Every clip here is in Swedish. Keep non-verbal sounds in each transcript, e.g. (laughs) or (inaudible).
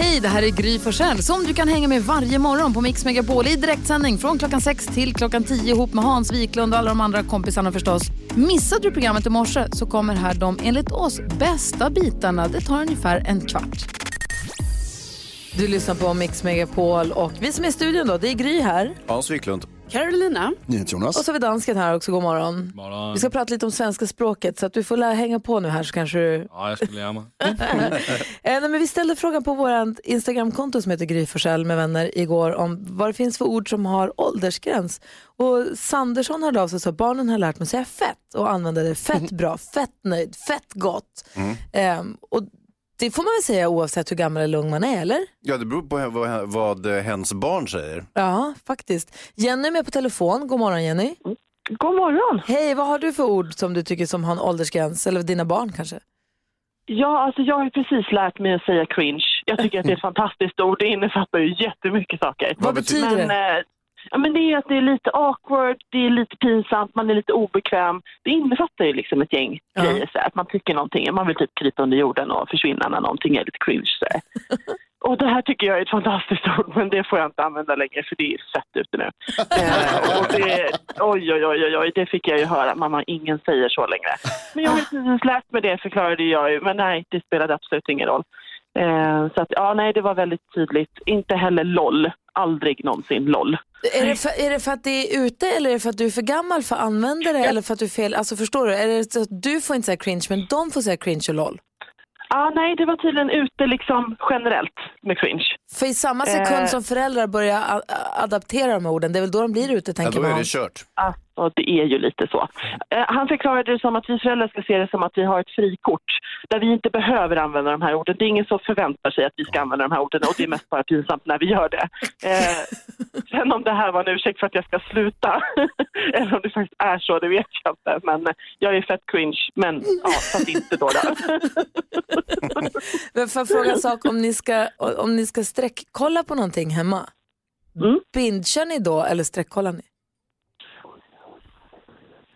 Hej, det här är Gry Forssell som du kan hänga med varje morgon på Mix Megapol i direktsändning från klockan 6 till klockan 10 ihop med Hans Wiklund och alla de andra kompisarna förstås. Missade du programmet i morse så kommer här de enligt oss bästa bitarna. Det tar ungefär en kvart. Du lyssnar på Mix Megapol och vi som är i studion då, det är Gry här. Hans Wiklund. Carolina. Jonas. Och så har vi dansken här också, god morgon. morgon. Vi ska prata lite om svenska språket så att du får lära hänga på nu här så kanske du Ja, jag ska lära mig. Eh, nej, men vi ställde frågan på vårt Instagramkonto som heter Gry med vänner igår om vad det finns för ord som har åldersgräns. Och Sandersson hörde av sig och sa barnen har lärt mig säga fett och använda det fett bra, fett nöjd, fett gott. Ehm, och det får man väl säga oavsett hur gammal eller ung man är, eller? Ja, det beror på vad, vad hens barn säger. Ja, faktiskt. Jenny är med på telefon. God morgon Jenny. God morgon. Hej, vad har du för ord som du tycker som har en åldersgräns? Eller dina barn kanske? Ja, alltså jag har precis lärt mig att säga cringe. Jag tycker att det är ett (laughs) fantastiskt ord. Det innefattar ju jättemycket saker. Vad betyder men, det? Ja, men det är att det är lite awkward, det är lite pinsamt, man är lite obekväm. Det innefattar ju liksom ett gäng Ja. grejer. Så att man tycker någonting, man vill typ krypa under jorden och försvinna när någonting är lite cringe. Så. (laughs) Och det här tycker jag är ett fantastiskt ord, men det får jag inte använda längre för det är fett ute nu. (laughs) Eh, och det, oj, oj, oj, oj, oj, det fick jag ju höra. Mamma, ingen säger så längre. Men jag har precis lärt mig det, förklarade jag ju. Men nej, det spelade absolut ingen roll. Eh, så att, ja, nej, det var väldigt tydligt. Inte heller LOL. Aldrig någonsin LOL. Är det, för, är det för att det är ute eller är det för att du är för gammal för att använda det? Eller för att du är fel? Alltså förstår du? Är det så att du får inte säga cringe men de får säga cringe och LOL? Ah, nej, det var tydligen ute liksom generellt med cringe. För i samma sekund Eh. som föräldrar börjar adaptera de här orden, det är väl då de blir ute Ja, tänker då är man. det kört. Alltså, det är ju lite så. Eh, han förklarade det som att vi föräldrar ska se det som att vi har ett frikort där vi inte behöver använda de här orden. Det är ingen som förväntar sig att vi ska använda de här orden och det är mest bara pinsamt när vi gör det. Eh, sen om det här var en ursäkt för att jag ska sluta (laughs) eller om det faktiskt är så, det vet jag inte. Men jag är fett cringe, men ja, fast inte då. då. Men får jag fråga en sak, om ni ska, om ni ska sträckkolla på någonting hemma, Mm. bingear ni då eller sträckkollar ni?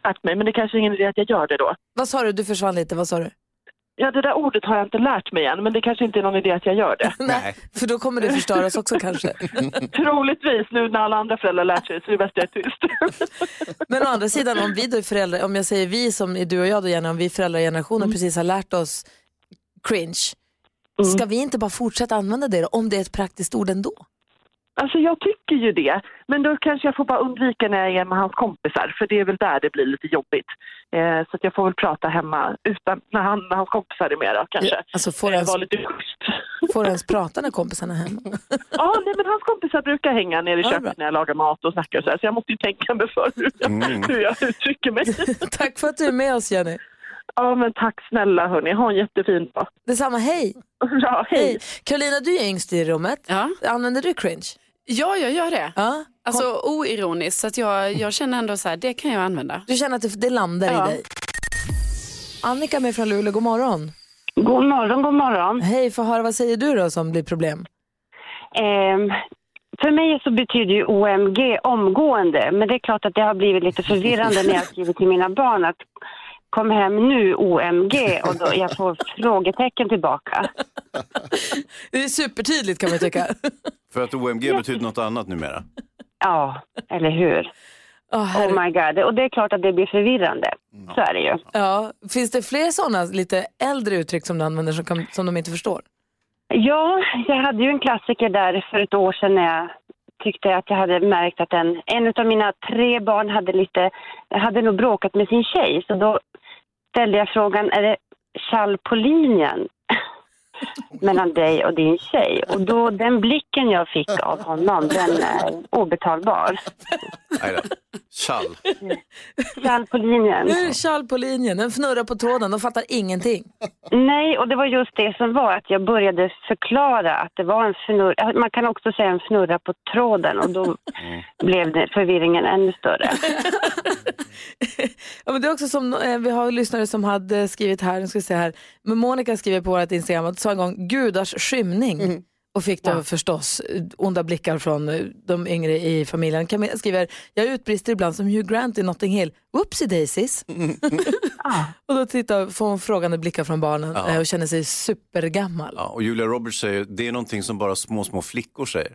Tack mig, men det kanske är ingen idé att jag gör det då. Vad sa du? Du försvann lite, vad sa du? Ja, det där ordet har jag inte lärt mig än, men det kanske inte är någon idé att jag gör det. (laughs) Nej. För då kommer det förstöras också kanske. (laughs) Troligtvis, nu när alla andra föräldrar lärt sig, så är det bäst jag är tyst. (laughs) Men å andra sidan, om vi då är föräldrar, om jag säger vi som är du och jag då gärna, om vi föräldragenerationen Mm. precis har lärt oss cringe, ska vi inte bara fortsätta använda det då, om det är ett praktiskt ord ändå? Alltså jag tycker ju det, men då kanske jag får bara undvika när jag är med hans kompisar, för det är väl där det blir lite jobbigt. Eh, så att jag får väl prata hemma utan, när, han, när hans kompisar är med då kanske. Ja, alltså får Eh, ens, lite schysst. (laughs) får ens prata när kompisarna är hemma? (laughs) Ja, nej, men hans kompisar brukar hänga nere i Ja, köket bra. när jag lagar mat och snackar och så här, så jag måste ju tänka mig för hur jag, Mm. hur jag uttrycker mig. (laughs) Tack för att du är med oss Jenny. Ja, men tack snälla hörni, ha en jättefin dag. Detsamma, hej. Ja, hej. hej. Carolina, du är yngst i rummet. Ja. Använder du cringe? Ja, jag gör det. Ja. Alltså oironiskt, så att jag, jag känner ändå så här, det kan jag använda. Du känner att det, det landar Ja. i dig? Annika med från Luleå, god morgon. God morgon, god morgon. Hej, få höra vad säger du då som blir problem? Ehm, för mig så betyder ju OMG omgående, men det är klart att det har blivit lite förvirrande när jag skriver till mina barn att kom hem nu OMG och då jag får frågetecken tillbaka. Det är supertydligt kan man tycka. För att OMG betyder något annat numera. Ja, eller hur? Oh, Oh my god. Och det är klart att det blir förvirrande. Så är det ju. ja. Finns det fler sådana lite äldre uttryck som du använder som, kan, som de inte förstår? Ja, jag hade ju en klassiker där för ett år sedan när jag tyckte att jag hade märkt att en, en av mina tre barn hade lite, hade nog bråkat med sin tjej. Så då ställde jag frågan, är det tjall på linjen? Mellan dig och din tjej? Och då, den blicken jag fick av honom, den är obetalbar. Nej då. Tjall. Kall på linjen. Nu är det Charles på linjen, den fnurrar på tråden, de fattar ingenting. Nej, och det var just det som var att jag började förklara att det var en fnurra. Man kan också säga en fnurra på tråden och då blev det förvirringen ännu större. (laughs) Ja, men det är också som, eh, vi har lyssnare som hade skrivit här, nu ska vi se här, men Monica skriver på vårt Instagram att sa en gång gudars skymning. Och fick då förstås eh, onda blickar från eh, de yngre i familjen. Camilla skriver, jag utbrister ibland som Hugh Grant i Notting Hill. Whoopsie daisies. (laughs) (laughs) och då tittar, får hon frågande blickar från barnen Ja. eh, och känner sig supergammal. Ja, och Julia Roberts säger det är någonting som bara små, små flickor säger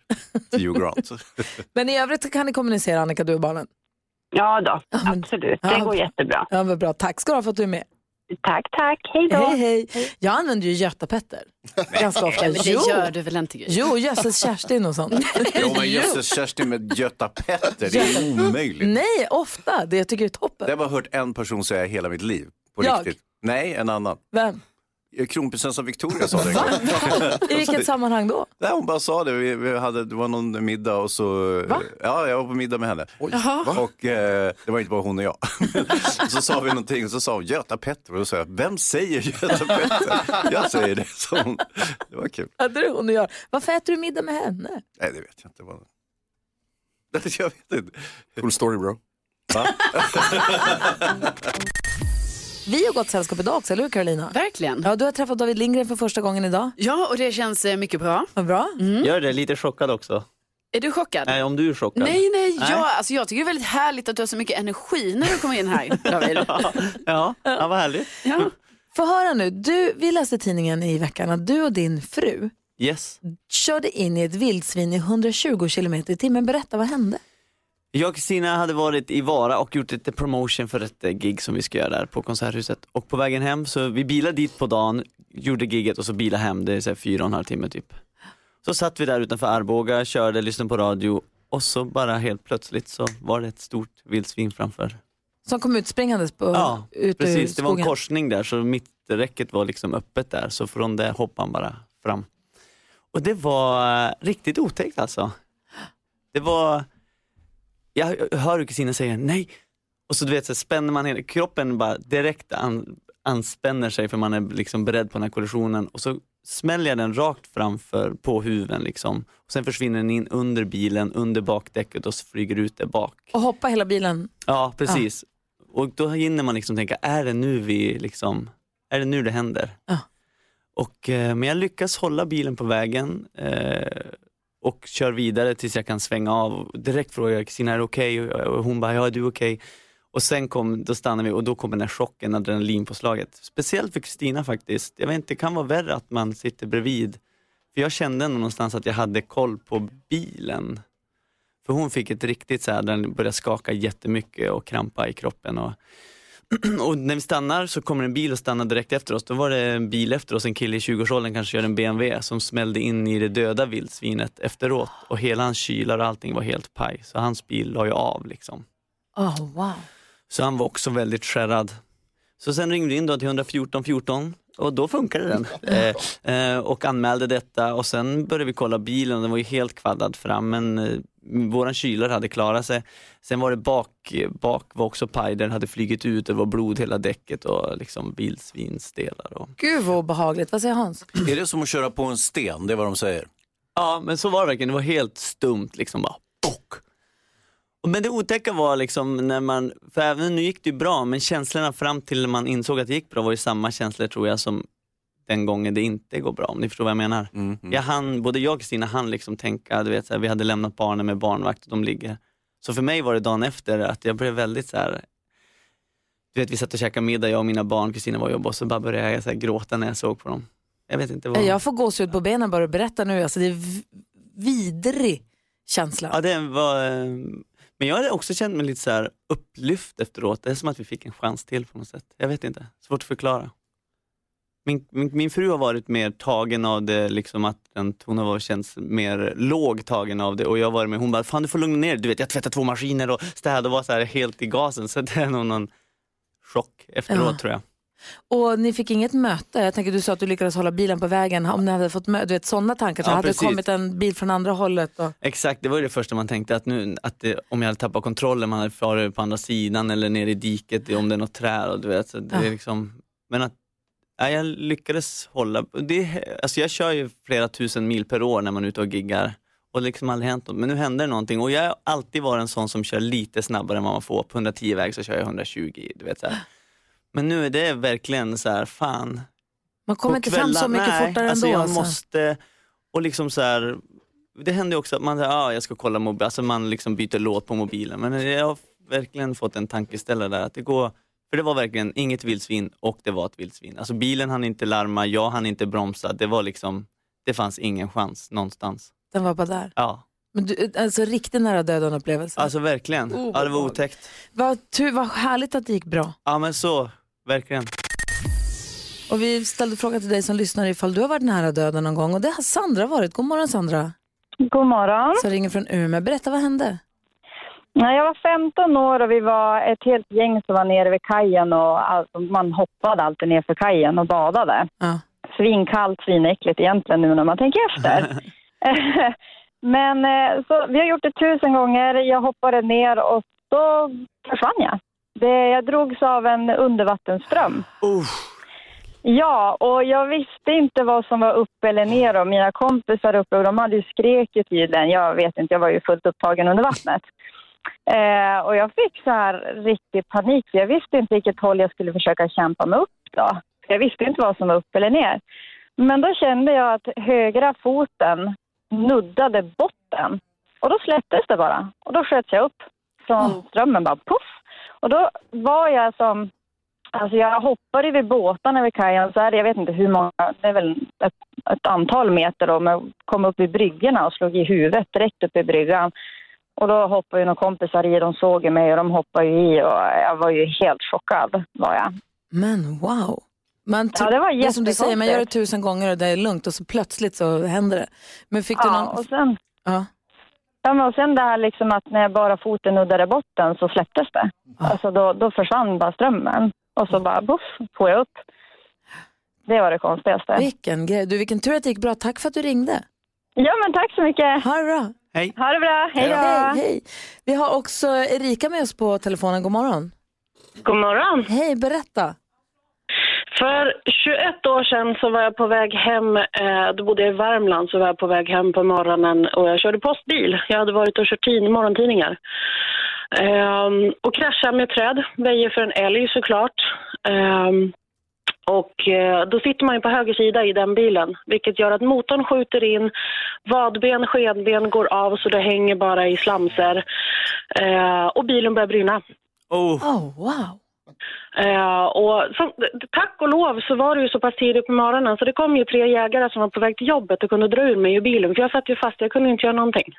till Hugh Grant. (laughs) Men i övrigt kan ni kommunicera Annika, du och barnen? Ja då, absolut. Det Ja. går jättebra. Ja, vad bra. Tack ska du ha för att du är med. Tack, tack. Hej då. Hej, hej. Jag använder ju Göta-Petter (laughs) ganska ofta. Men det Jo. gör du väl inte? Jo, Jösses Kerstin och sånt. (laughs) Jo men jösses Kerstin med Göta Petter, det är omöjligt. Nej, ofta. Det jag tycker jag är toppen. Det har jag bara hört en person säga i hela mitt liv. På Jag? riktigt. Nej, en annan. Vem? Kronprinsessan Victoria sa det gång. (laughs) I vilket sammanhang då? Nej, hon bara sa det. Vi, vi hade, det var någon middag och så... Va? Ja, jag var på middag med henne. Och eh, det var inte bara hon och jag. (laughs) så sa vi någonting och så sa hon Göta Petter. Och då sa jag, vem säger Göta Petter? Jag säger det. Så hon, det var kul. Hade du hon och jag. Varför äter du middag med henne? Nej, det vet jag inte. Vad... (laughs) Jag vet inte. Cool story bro. Vi har gått sällskap idag också, eller hur Carolina? Verkligen. Ja, du har träffat David Lindgren för första gången idag. Ja, och det känns eh, mycket bra. Vad bra. Gör det, lite chockad också. Är du chockad? Nej, om du är chockad. Nej, nej, Nej. Jag, alltså, jag tycker det är väldigt härligt att du har så mycket energi när du kommer in här, (laughs) David. Ja, ja vad härligt. Ja. Få höra nu, du, vi läste i tidningen i veckan att du och din fru Yes. körde in i ett vildsvin i 120 km i timmen. Berätta, vad hände? Jag och Kristina hade varit i Vara och gjort lite promotion för ett eh, gig som vi ska göra där på Konserthuset. Och på vägen hem, så vi bilade dit på dagen, gjorde giget och så bilade hem, det är så här fyra och en halv timme typ. Så satt vi där utanför Arboga, körde, lyssnade på radio och så bara helt plötsligt så var det ett stort vildsvin framför. Som kom ut springandes på, Ja, ut precis. Det var en korsning där så mitträcket var liksom öppet där så från där hoppade han bara fram. Och det var eh, riktigt otäckt alltså. Det var, jag hör hur Kristina säger nej och så du vet så spänner man hela kroppen bara direkt an, anspänner sig för man är liksom beredd på den här kollisionen och så smäller jag den rakt framför på huven liksom. Och sen försvinner den in under bilen, under bakdäcket och så flyger ut där bak. Och hoppa hela bilen. Ja, precis. Och då hinner man liksom tänka, är det nu vi liksom, är det nu det händer? Ja. Och, eh, men jag lyckas hålla bilen på vägen eh, och kör vidare tills jag kan svänga av. Och Direkt frågar jag Kristina, är det okej? Och hon bara, ja är du okej? okej. Och sen kom, då stannar vi och då kommer den här chocken, adrenalinpåslaget. Speciellt för Kristina faktiskt. Jag vet inte, det kan vara värre att man sitter bredvid. För jag kände ändå någonstans att jag hade koll på bilen. För hon fick ett riktigt så här, den började skaka jättemycket och krampa i kroppen. Och, (clears throat) och när vi stannar så kommer en bil och stannar direkt efter oss. Då var det en bil efter oss, en kille i 20-årsåldern kanske kör en BMW som smällde in i det döda vildsvinet efteråt. Och hela hans kylar och allting var helt paj. Så hans bil la ju av liksom. Oh, wow. Så han var också väldigt skärrad. Så sen ringde vi in då till 114 14 och då funkade den. (laughs) Eh, eh, och anmälde detta och sen började vi kolla bilen och den var ju helt kvaddad fram men eh, våran kylare hade klarat sig. Sen var det bak, bak var också paj, den hade flugit ut, det var blod hela däcket och liksom vildsvinsdelar. Och... Gud vad obehagligt. Vad säger Hans? Är det som att köra på en sten? Det är vad de säger. Ja men så var det verkligen, det var helt stumt liksom bara bock. Och Men det otäcka var liksom när man, för även nu gick det ju bra, men känslorna fram till man insåg att det gick bra var ju samma känslor tror jag som den gången det inte går bra, om ni förstår vad jag menar. Mm, mm. Jag hann, både jag och Kristina hann liksom tänka, du vet, så här, vi hade lämnat barnen med barnvakt och de ligger. Så för mig var det dagen efter att jag blev väldigt så här. du vet vi satt och käkade middag, jag och mina barn, Kristina var och jobbade och så bara började jag så här, gråta när jag såg på dem. Jag vet inte vad. Jag får gåshud på benen bara du berättar nu. Alltså, det är vidrig känsla. Ja, det var, men jag hade också känt mig lite så här upplyft efteråt. Det är som att vi fick en chans till på något sätt. Jag vet inte, svårt att förklara. Min, min, min fru har varit mer tagen av det, liksom att den, hon har varit, känts mer låg tagen av det och jag har varit med, hon bara, fan du får lugna ner du vet jag tvättar två maskiner och städade och var så här helt i gasen. Så det är nog någon chock efteråt Ja. tror jag. Och ni fick inget möte? Jag tänker du sa att du lyckades hålla bilen på vägen. Om ni hade fått mö- du vet, sådana tankar, så Ja, hade det kommit en bil från andra hållet. Och... Exakt, det var det första man tänkte att, nu, att det, om jag hade tappat kontrollen, man hade farit på andra sidan eller ner i diket om det är något träd. Och du vet, så det är Ja. liksom, men att ja, jag lyckades hålla, det, alltså jag kör ju flera tusen mil per år när man är ute och giggar och liksom aldrig hänt något. Men nu hände det någonting och jag har alltid varit en sån som kör lite snabbare än vad man får. På 110 väg så kör jag 120. Du vet, så här. Men nu är det verkligen så här, fan. Man kommer inte fram så mycket nej, fortare alltså ändå. Jag alltså. måste, och liksom så här, det händer också att man säger, ah, jag ska kolla mobilen, alltså man liksom byter låt på mobilen. Men jag har verkligen fått en tankeställare där, att det går, för det var verkligen inget vildsvin och det var ett vildsvin. Alltså bilen hann inte larma, jag hann inte bromsa, det var liksom, det fanns ingen chans någonstans. Den var bara där. Ja, Men du, alltså riktigt nära döden upplevelse. alltså verkligen. Ja, det var otäckt. Vad, tur, vad härligt att det gick bra. Ja men så, verkligen. Och vi ställde frågan till dig som lyssnar ifall du har varit nära döden någon gång och det har Sandra varit. God morgon Sandra. God morgon. Som ringer från Umeå. Berätta vad hände? Jag var 15 år och vi var ett helt gäng som var nere vid kajen och alltså, man hoppade alltid ner för kajen och badade. Ja. Svinkallt, svinäckligt egentligen nu när man tänker efter. (laughs) (laughs) Men eh, så, vi har gjort det tusen gånger. Jag hoppade ner och så försvann jag. Det, jag drogs av en undervattensström. Ja, och jag visste inte vad som var upp eller ner och mina kompisar uppe och de hade ju skreket tydligen. Jag vet inte, jag var ju fullt upptagen under vattnet. Eh, och jag fick så här riktig panik. för Jag visste inte vilket håll jag skulle försöka kämpa mig upp då. Jag visste inte vad som var upp eller ner. Men då kände jag att högra foten nuddade botten. Och då släpptes det bara. Och då sköts jag upp från strömmen bara puff. Och då var jag som Alltså jag hoppade vid båtarna vid kajen, så är det, jag vet inte hur många, det är väl ett, ett antal meter då, men kom upp vid bryggorna och slog i huvudet direkt upp i bryggan. Och då hoppade ju några kompisar i, de såg ju mig och de hoppade ju i och jag var ju helt chockad var jag. Men wow. Man Ja, det var det som du säger, man gör det tusen gånger och det är lugnt och så plötsligt så händer det. Men fick du Ja, någon... och sen, Ja. ja, men och sen det här liksom att när bara foten nuddade botten så släpptes det. Alltså då, då försvann bara strömmen och så bara buff, får jag upp. Det var det konstigaste. Vilken grej. Du, vilken tur att det gick bra. Tack för att du ringde. Ja, men tack så mycket. Ha det bra. Hej. Ha det bra. Hej då. Hej, hej. Vi har också Erika med oss på telefonen. God morgon. God morgon. Hej, berätta. För 21 år sedan så var jag på väg hem, eh, då bodde jag i Värmland, så var jag på väg hem på morgonen och jag körde postbil. Jag hade varit och kört tid, morgontidningar. Ehm, och kraschade med träd, väjer för en älg såklart. Ehm, och eh, då sitter man ju på höger sida i den bilen, vilket gör att motorn skjuter in, vadben, skedben går av så det hänger bara i slamser. Eh, och bilen börjar brinna. Oh. oh wow. Eh, och som, tack och lov så var det ju så pass tidigt på morgonen så det kom ju tre jägare som var på väg till jobbet och kunde dra ur mig ur bilen för jag satt ju fast, jag kunde inte göra någonting.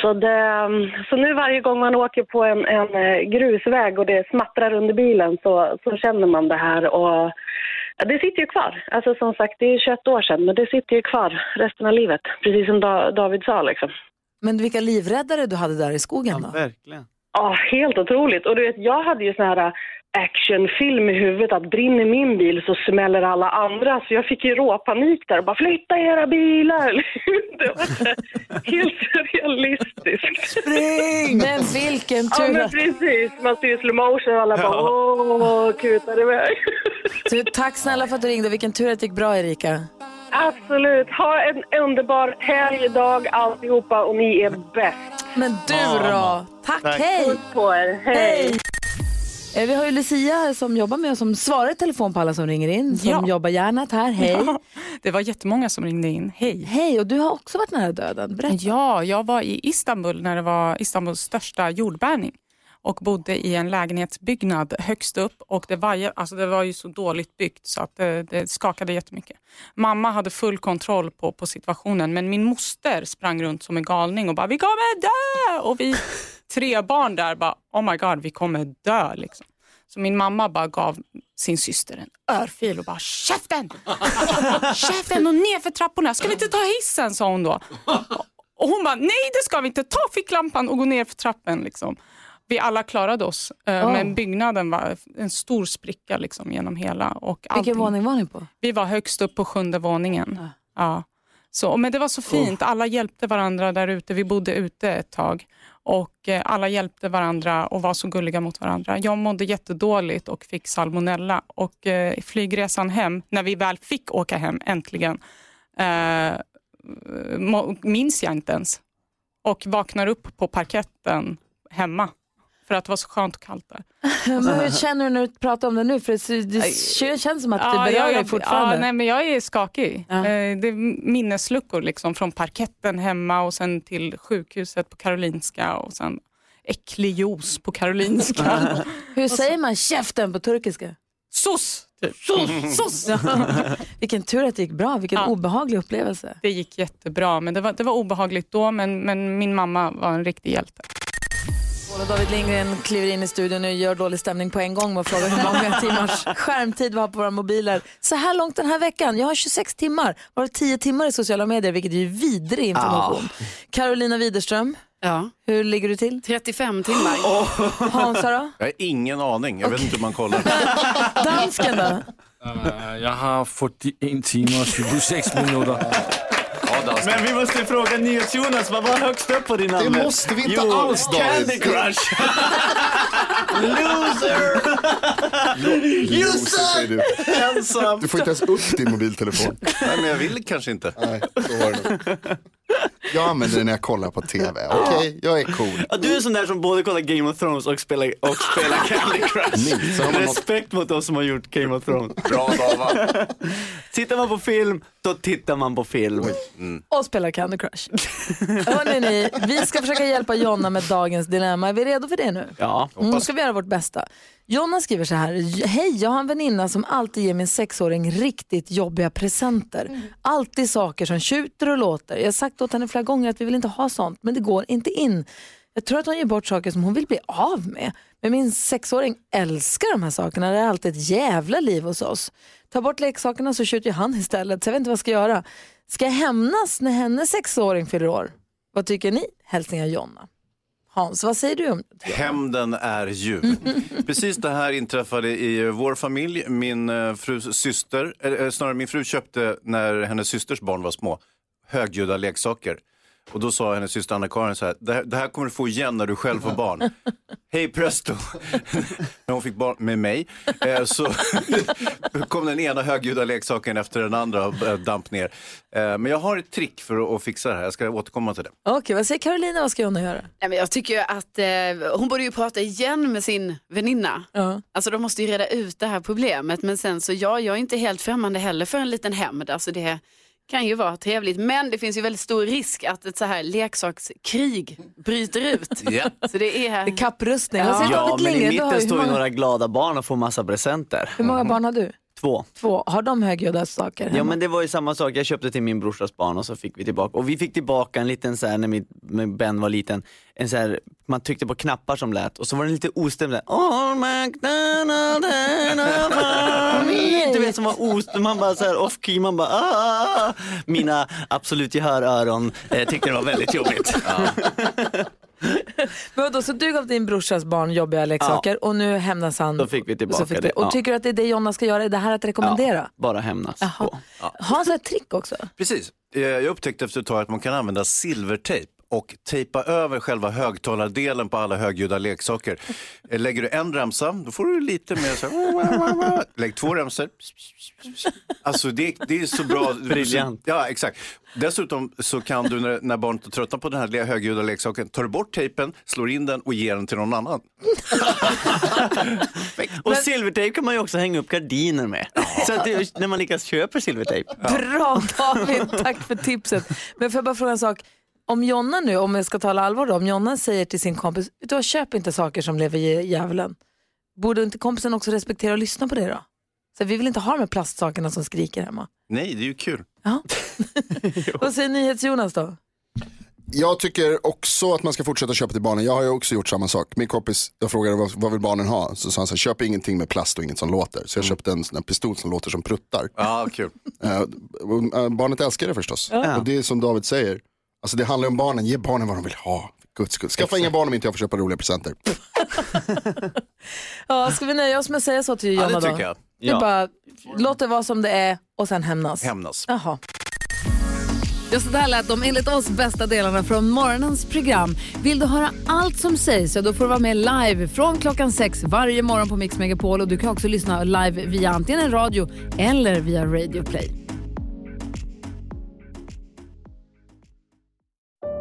Så, det, så nu varje gång man åker på en, en eh, grusväg och det smattrar under bilen så, så känner man det här och ja, det sitter ju kvar. Alltså som sagt, det är 21 år sedan men det sitter ju kvar resten av livet, precis som da, David sa liksom. Men vilka livräddare du hade där i skogen då? Verkligen. Ja, helt otroligt. Och du vet, jag hade ju sån här äh, actionfilm i huvudet att brinner min bil så smäller alla andra. Så jag fick ju råpanik där och bara flytta era bilar. (laughs) det var helt surrealistiskt. Spring! Men vilken Ja, tur men att... precis. Man ser ju slow motion och alla bara åh, kutar iväg. Tack snälla för att du ringde. Vilken tur att det gick bra Erika. Absolut. Ha en underbar helgdag alltihopa och ni är bäst. Men du då? Tack, hej! Puss på er. Hej! Eh, Vi har ju Lucia här som jobbar med oss som svarar i telefon på alla som ringer in. Som Ja. jobbar hjärnat här. Hej. Ja, det var jättemånga som ringde in. Hej. Hej, och du har också varit nära döden. Berätta. Ja, jag var i Istanbul när det var Istanbuls största jordbävning och bodde i en lägenhetsbyggnad högst upp och det var, ju- alltså det var ju så dåligt byggt så att det, det skakade jättemycket. Mamma hade full kontroll på, på situationen men min moster sprang runt som en galning och bara vi kommer dö! Och vi (laughs) tre barn där bara oh my god vi kommer dö liksom. Så min mamma bara gav sin syster en örfil och bara käften! (laughs) Käften och ner för trapporna. Ska vi inte ta hissen sa hon då. Och hon bara nej det ska vi inte. Ta ficklampan och gå ner för trappen liksom. Vi alla klarade oss, Oh. men byggnaden var en stor spricka liksom genom hela. Och Vilken våning var ni på? Vi var högst upp på sjunde våningen. Ja. Så, men det var så fint. Alla hjälpte varandra där ute. Vi bodde ute ett tag. Och eh, Alla hjälpte varandra och var så gulliga mot varandra. Jag mådde jättedåligt och fick salmonella. Och eh, Flygresan hem, när vi väl fick åka hem äntligen, eh, minns jag inte ens. Och vaknar upp på parketten hemma. För att det var så skönt och kallt där. (laughs) Men hur känner du när du pratar om det nu? För det, det känns som att det berör jag, dig fortfarande. Ja, nej, men jag är skakig. Eh, Det är minnesluckor liksom, från parketten hemma och sen till sjukhuset på Karolinska och sen äcklig juice på Karolinska. (laughs) Hur säger man käften på turkiska? Sos! Typ. (laughs) Sos! Vilken tur att det gick bra, vilken obehaglig upplevelse. Det gick jättebra, men det var, det var obehagligt då, men, men min mamma var en riktig hjälte. Och David Lindgren kliver in i studion och gör dålig stämning på en gång med att fråga hur många (laughs) timmars skärmtid vi har på våra mobiler. Så här långt den här veckan, jag har 26 timmar, varav 10 timmar i sociala medier, vilket är ju vidrig information. Carolina Widerström, Ja. hur ligger du till? 35 timmar. (laughs) Hansa då? Jag har ingen aning, jag vet inte hur man kollar. (laughs) Dansken då? Uh, jag har 41 timmar och 26 minuter. Men vi måste fråga NyhetsJonas, vad var högst upp på din Det anmälan? måste vi inte jo, alls, David. Candy Crush! Loser! You säger du. Ensam! Du får inte ens upp din mobiltelefon. Nej, men jag vill kanske inte. Nej, så var det nog. Jag använder den när jag kollar på tv. Okej, jag är cool. Ja, du är sån där som både kollar Game of Thrones och spelar, och spelar Candy Crush. Ni, så har man något- Respekt mot oss som har gjort Game of Thrones. Bra Dava. Tittar man på film, då tittar man på film. Och spelar Candy Crush. (laughs) Hörrni, ni, vi ska försöka hjälpa Jonna med dagens dilemma. Är vi redo för det nu? Ja. Mm, då ska vi göra vårt bästa. Jonna skriver så här. Hej, jag har en väninna som alltid ger min sexåring riktigt jobbiga presenter. Alltid saker som tjuter och låter. Jag har sagt åt henne flera gånger att vi vill inte ha sånt, men det går inte in. Jag tror att hon ger bort saker som hon vill bli av med. Men min sexåring älskar de här sakerna. Det är alltid ett jävla liv hos oss. Ta bort leksakerna så skjuter ju han istället. Så jag vet inte vad jag ska göra. Ska jag hämnas när hennes sexåring fyller år? Vad tycker ni? Hälsningar Jonna. Hans, vad säger du om Hämnden är ljuv. (laughs) Precis det här inträffade i vår familj. Min eh, frus syster, eller snarare min fru köpte när hennes systers barn var små högljudda leksaker. Och då sa hennes syster Anna-Karin så här, det här, det här kommer du få igen när du själv får barn. (laughs) Hej presto! när hon fick barn med mig eh, så (laughs) kom den ena högljudda leksaken efter den andra och eh, damp ner. Eh, men jag har ett trick för att, fixa det här, jag ska återkomma till det. Okej, vad säger Carolina? Vad ska Jonna göra? Nej, men jag tycker att eh, hon borde ju prata igen med sin väninna. Ja. Alltså de måste ju reda ut det här problemet. Men sen så ja, jag är inte helt främmande heller för en liten hämnd. Alltså det kan ju vara trevligt. Men det finns ju väldigt stor risk att ett så här leksakskrig bryter ut. (laughs) Ja. Så det är... Det är kapprustning. Ja, David men i mitten står ju några glada barn och får massa presenter. hur många barn har du? Två. Två. Har de högljudda saker Ja hemma? men det var ju samma sak, jag köpte till min brorsas barn och så fick vi tillbaka, och vi fick tillbaka en liten så här när min Ben var liten, en så här, man tryckte på knappar som lät och så var den lite ostämd. (laughs) Du vet som var ostämd, man bara så här off key, man bara ah. Mina absolut gehöröron eh, tyckte det var väldigt jobbigt. (laughs) (laughs) Men vadå, så du gav din brorsas barn jobbiga leksaker och nu hämnas han? Då fick vi tillbaka fick det, Och ja. tycker du att det är det Jonna ska göra? Är det här att rekommendera? Bara hämnas på. Har han så här trick också? Precis. Eh, Jag upptäckte efter ett tag att man kan använda silvertejp och tejpa över själva högtalardelen på alla högljudda leksaker. Eh, Lägger du en remsa, då får du lite mer så här, Lägg två remsor. Alltså det, det är så bra. Briljant. Ja, exakt. Dessutom så kan du när, när barnet är tröttnar på den här högljudda leksaken, tar du bort tejpen, slår in den och ger den till någon annan. (laughs) Och silvertejp kan man ju också hänga upp gardiner med. Så att det, när man lyckas köper silvertejp. Bra David, tack för tipset. Men får jag bara fråga en sak. Om Jonna nu, om jag ska tala allvar då, om Jonna säger till sin kompis, vet du vad, köp inte saker som lever i djävulen. Borde inte kompisen också respektera och lyssna på det då? Så vi vill inte ha de här plastsakerna som skriker hemma. Nej, det är ju kul. (laughs) Vad säger NyhetsJonas då? Jag tycker också att man ska fortsätta köpa till barnen. Jag har ju också gjort samma sak. Min kompis, jag frågade vad, vad vill barnen ha? Så sa han så här, köp ingenting med plast och inget som låter. Så jag köpte en här pistol som låter som pruttar. Ja, kul. Eh, barnet älskar det förstås. Ja. Och det är som David säger, alltså det handlar om barnen, ge barnen vad de vill ha. guds skull. Skaffa inga barn om inte jag får köpa roliga presenter. (laughs) Ja, ska vi nöja oss med att säga så till Ja, Jonna det då? jag. Det är bara, låt det vara som det är och sen hämnas. Hämnas. Jaha. Ja, så där lät de enligt oss bästa delarna från morgonens program. Vill du höra allt som sägs så då får du vara med live från klockan sex varje morgon på Mix Megapol och du kan också lyssna live via antingen en radio eller via Radio Play.